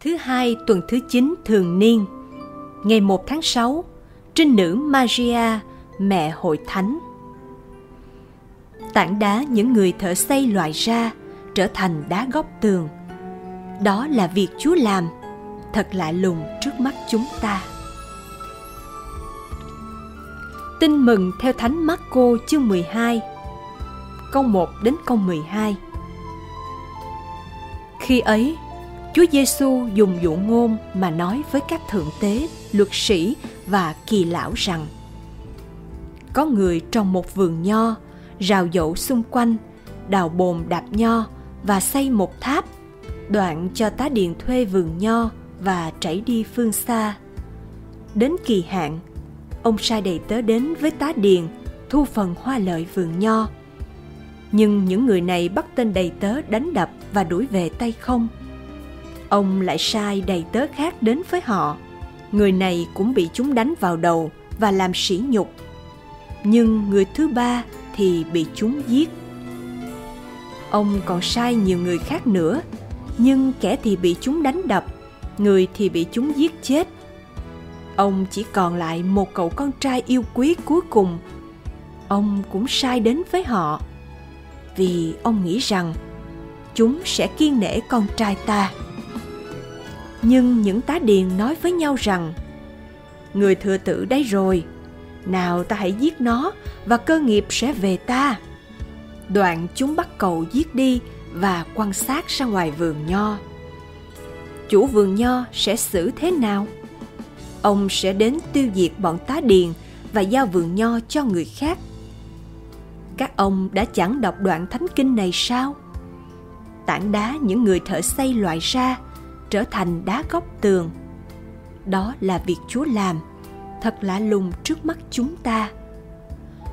Thứ hai tuần thứ 9 thường niên. Ngày 1 tháng 6 Trinh nữ Maria, mẹ hội thánh. Tảng đá những người thợ xây loại ra trở thành đá góc tường. Đó là việc Chúa làm Thật lạ lùng trước mắt chúng ta. Tin mừng theo Thánh Marco chương 12 Câu 1 đến câu 12 Khi ấy, Chúa Giêsu dùng dụ ngôn mà nói với các thượng tế, luật sĩ và kỳ lão rằng Có người trồng một vườn nho, rào dậu xung quanh, đào bồn đạp nho và xây một tháp, đoạn cho tá điền thuê vườn nho và chảy đi phương xa. Đến kỳ hạn, ông sai đầy tớ đến với tá điền thu phần hoa lợi vườn nho nhưng những người này bắt tên đầy tớ đánh đập và đuổi về tay không ông lại sai đầy tớ khác đến với họ. Người này cũng bị chúng đánh vào đầu và làm sỉ nhục. Nhưng người thứ ba thì bị chúng giết. Ông còn sai nhiều người khác nữa, nhưng kẻ thì bị chúng đánh đập, người thì bị chúng giết chết. Ông chỉ còn lại một cậu con trai yêu quý cuối cùng. Ông cũng sai đến với họ, vì ông nghĩ rằng chúng sẽ kiên nể con trai ta nhưng những tá điền nói với nhau rằng, người thừa tử đấy rồi, nào ta hãy giết nó và cơ nghiệp sẽ về ta. Đoạn chúng bắt cầu giết đi và quan sát ra ngoài vườn nho. Chủ vườn nho sẽ xử thế nào? Ông sẽ đến tiêu diệt bọn tá điền và giao vườn nho cho người khác. Các ông đã chẳng đọc đoạn thánh kinh này sao? Tảng đá những người thợ xây loại ra trở thành đá góc tường. Đó là việc chúa làm, thật lạ lùng trước mắt chúng ta.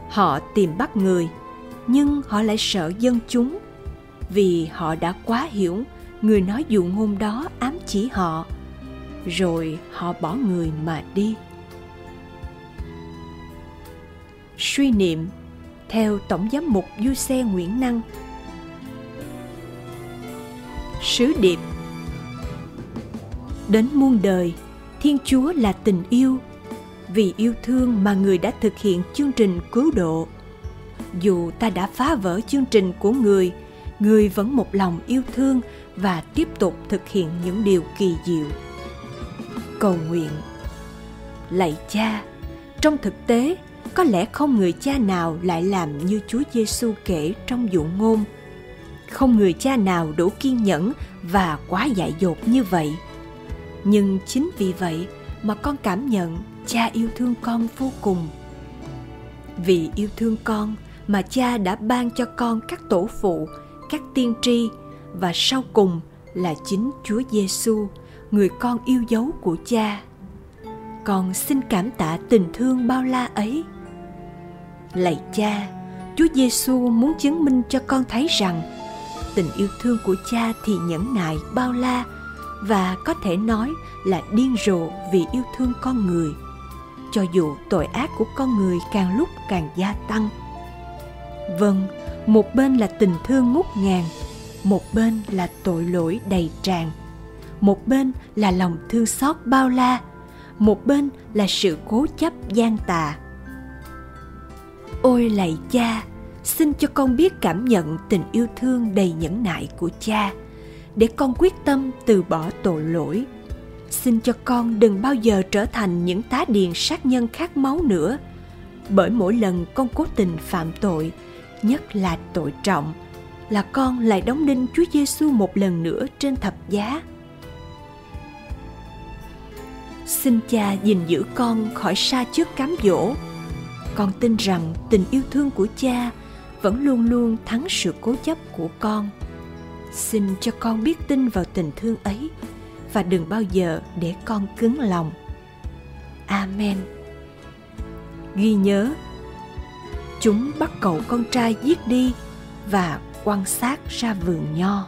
Họ tìm bắt người, nhưng họ lại sợ dân chúng, vì họ đã quá hiểu người nói dụ ngôn đó ám chỉ họ, rồi họ bỏ người mà đi. Suy niệm theo tổng giám mục du xe nguyễn năng. Sứ điệp đến muôn đời thiên chúa là tình yêu, vì yêu thương mà người đã thực hiện chương trình cứu độ dù ta đã phá vỡ chương trình của người người vẫn một lòng yêu thương và tiếp tục thực hiện những điều kỳ diệu cầu nguyện lạy cha, trong thực tế, có lẽ không người cha nào lại làm như Chúa Giêsu kể trong dụ ngôn. Không người cha nào đủ kiên nhẫn và quá dại dột như vậy. Nhưng chính vì vậy mà con cảm nhận cha yêu thương con vô cùng. Vì yêu thương con mà cha đã ban cho con các tổ phụ, các tiên tri và sau cùng là chính Chúa Giêsu, người con yêu dấu của cha. Con xin cảm tạ tình thương bao la ấy lạy cha chúa giêsu muốn chứng minh cho con thấy rằng tình yêu thương của cha thì nhẫn nại bao la và có thể nói là điên rồ vì yêu thương con người. Cho dù tội ác của con người càng lúc càng gia tăng. Vâng một bên là tình thương ngút ngàn, một bên là tội lỗi đầy tràn. Một bên là lòng thương xót bao la, một bên là sự cố chấp gian tà. Ôi lạy cha, xin cho con biết cảm nhận tình yêu thương đầy nhẫn nại của cha để con quyết tâm từ bỏ tội lỗi. Xin cho con đừng bao giờ trở thành những tá điền sát nhân khát máu nữa bởi mỗi lần con cố tình phạm tội nhất là tội trọng là con lại đóng đinh Chúa Giêsu một lần nữa trên thập giá. Xin cha gìn giữ con khỏi xa trước cám dỗ, con tin rằng tình yêu thương của cha vẫn luôn luôn thắng sự cố chấp của con xin cho con biết tin vào tình thương ấy, và đừng bao giờ để con cứng lòng. Amen. Ghi nhớ, chúng bắt cậu con trai giết đi và quan sát ra vườn nho.